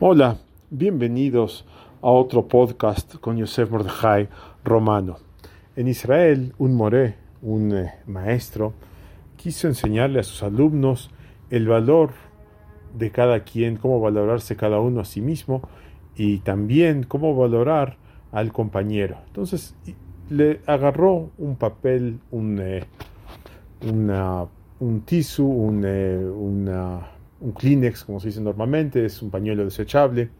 Hola, bienvenidos a otro podcast con Yosef Mordechai Romano. En Israel, un moré, un eh, maestro, quiso enseñarle a sus alumnos el valor de cada quien, cómo valorarse cada uno a sí mismo y también cómo valorar al compañero. Entonces le agarró un papel, un, eh, un tisu, un, eh, una un Kleenex, como se dice normalmente, es un pañuelo desechable.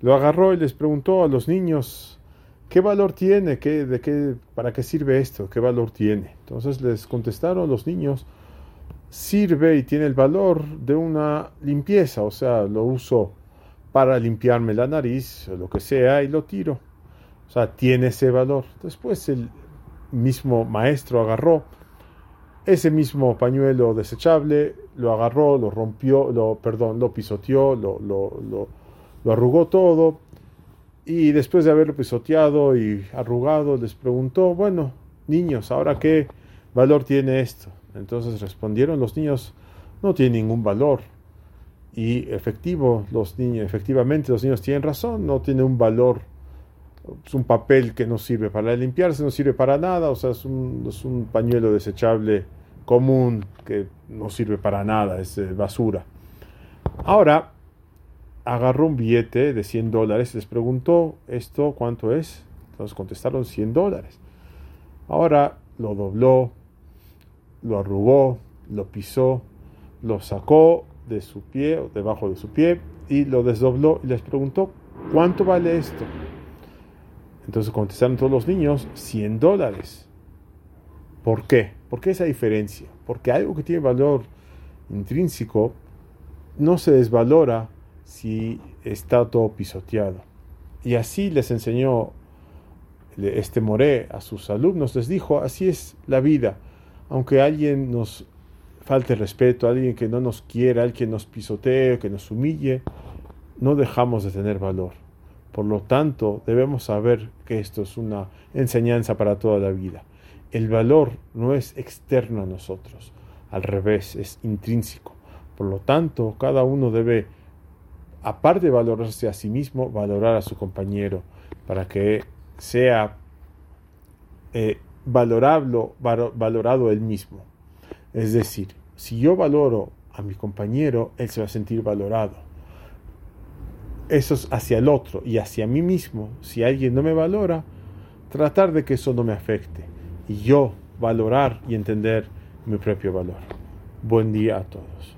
Lo agarró y les preguntó a los niños qué valor tiene, qué, de qué, para qué sirve esto, qué valor tiene. Entonces les contestaron los niños, sirve y tiene el valor de una limpieza, o sea, lo uso para limpiarme la nariz o lo que sea y lo tiro. O sea, tiene ese valor. Después el mismo maestro agarró ese mismo pañuelo desechable lo agarró, lo rompió, lo, perdón, lo pisoteó, lo, lo, lo, arrugó todo. Y después de haberlo pisoteado y arrugado, les preguntó, bueno, niños, ¿ahora qué valor tiene esto? Entonces respondieron los niños, no tiene ningún valor. Y efectivo, los niños, efectivamente los niños tienen razón, no tiene un valor. Es un papel que no sirve para limpiarse, no sirve para nada, o sea, es un, es un pañuelo desechable común que no sirve para nada, es eh, basura. Ahora, agarró un billete de 100 dólares, les preguntó, ¿esto cuánto es? Entonces contestaron 100 dólares. Ahora lo dobló, lo arrugó, lo pisó, lo sacó de su pie, o debajo de su pie, y lo desdobló y les preguntó, ¿cuánto vale esto? Entonces contestaron todos los niños, 100 dólares. ¿Por qué? ¿Por qué esa diferencia? Porque algo que tiene valor intrínseco no se desvalora si está todo pisoteado. Y así les enseñó este Moré a sus alumnos, les dijo, así es la vida. Aunque alguien nos falte respeto, alguien que no nos quiera, alguien que nos pisotee, que nos humille, no dejamos de tener valor. Por lo tanto, debemos saber que esto es una enseñanza para toda la vida. El valor no es externo a nosotros, al revés, es intrínseco. Por lo tanto, cada uno debe, aparte de valorarse a sí mismo, valorar a su compañero para que sea eh, valorable, valorado él mismo. Es decir, si yo valoro a mi compañero, él se va a sentir valorado. Eso es hacia el otro y hacia mí mismo. Si alguien no me valora, tratar de que eso no me afecte yo valorar y entender mi propio valor. Buen día a todos.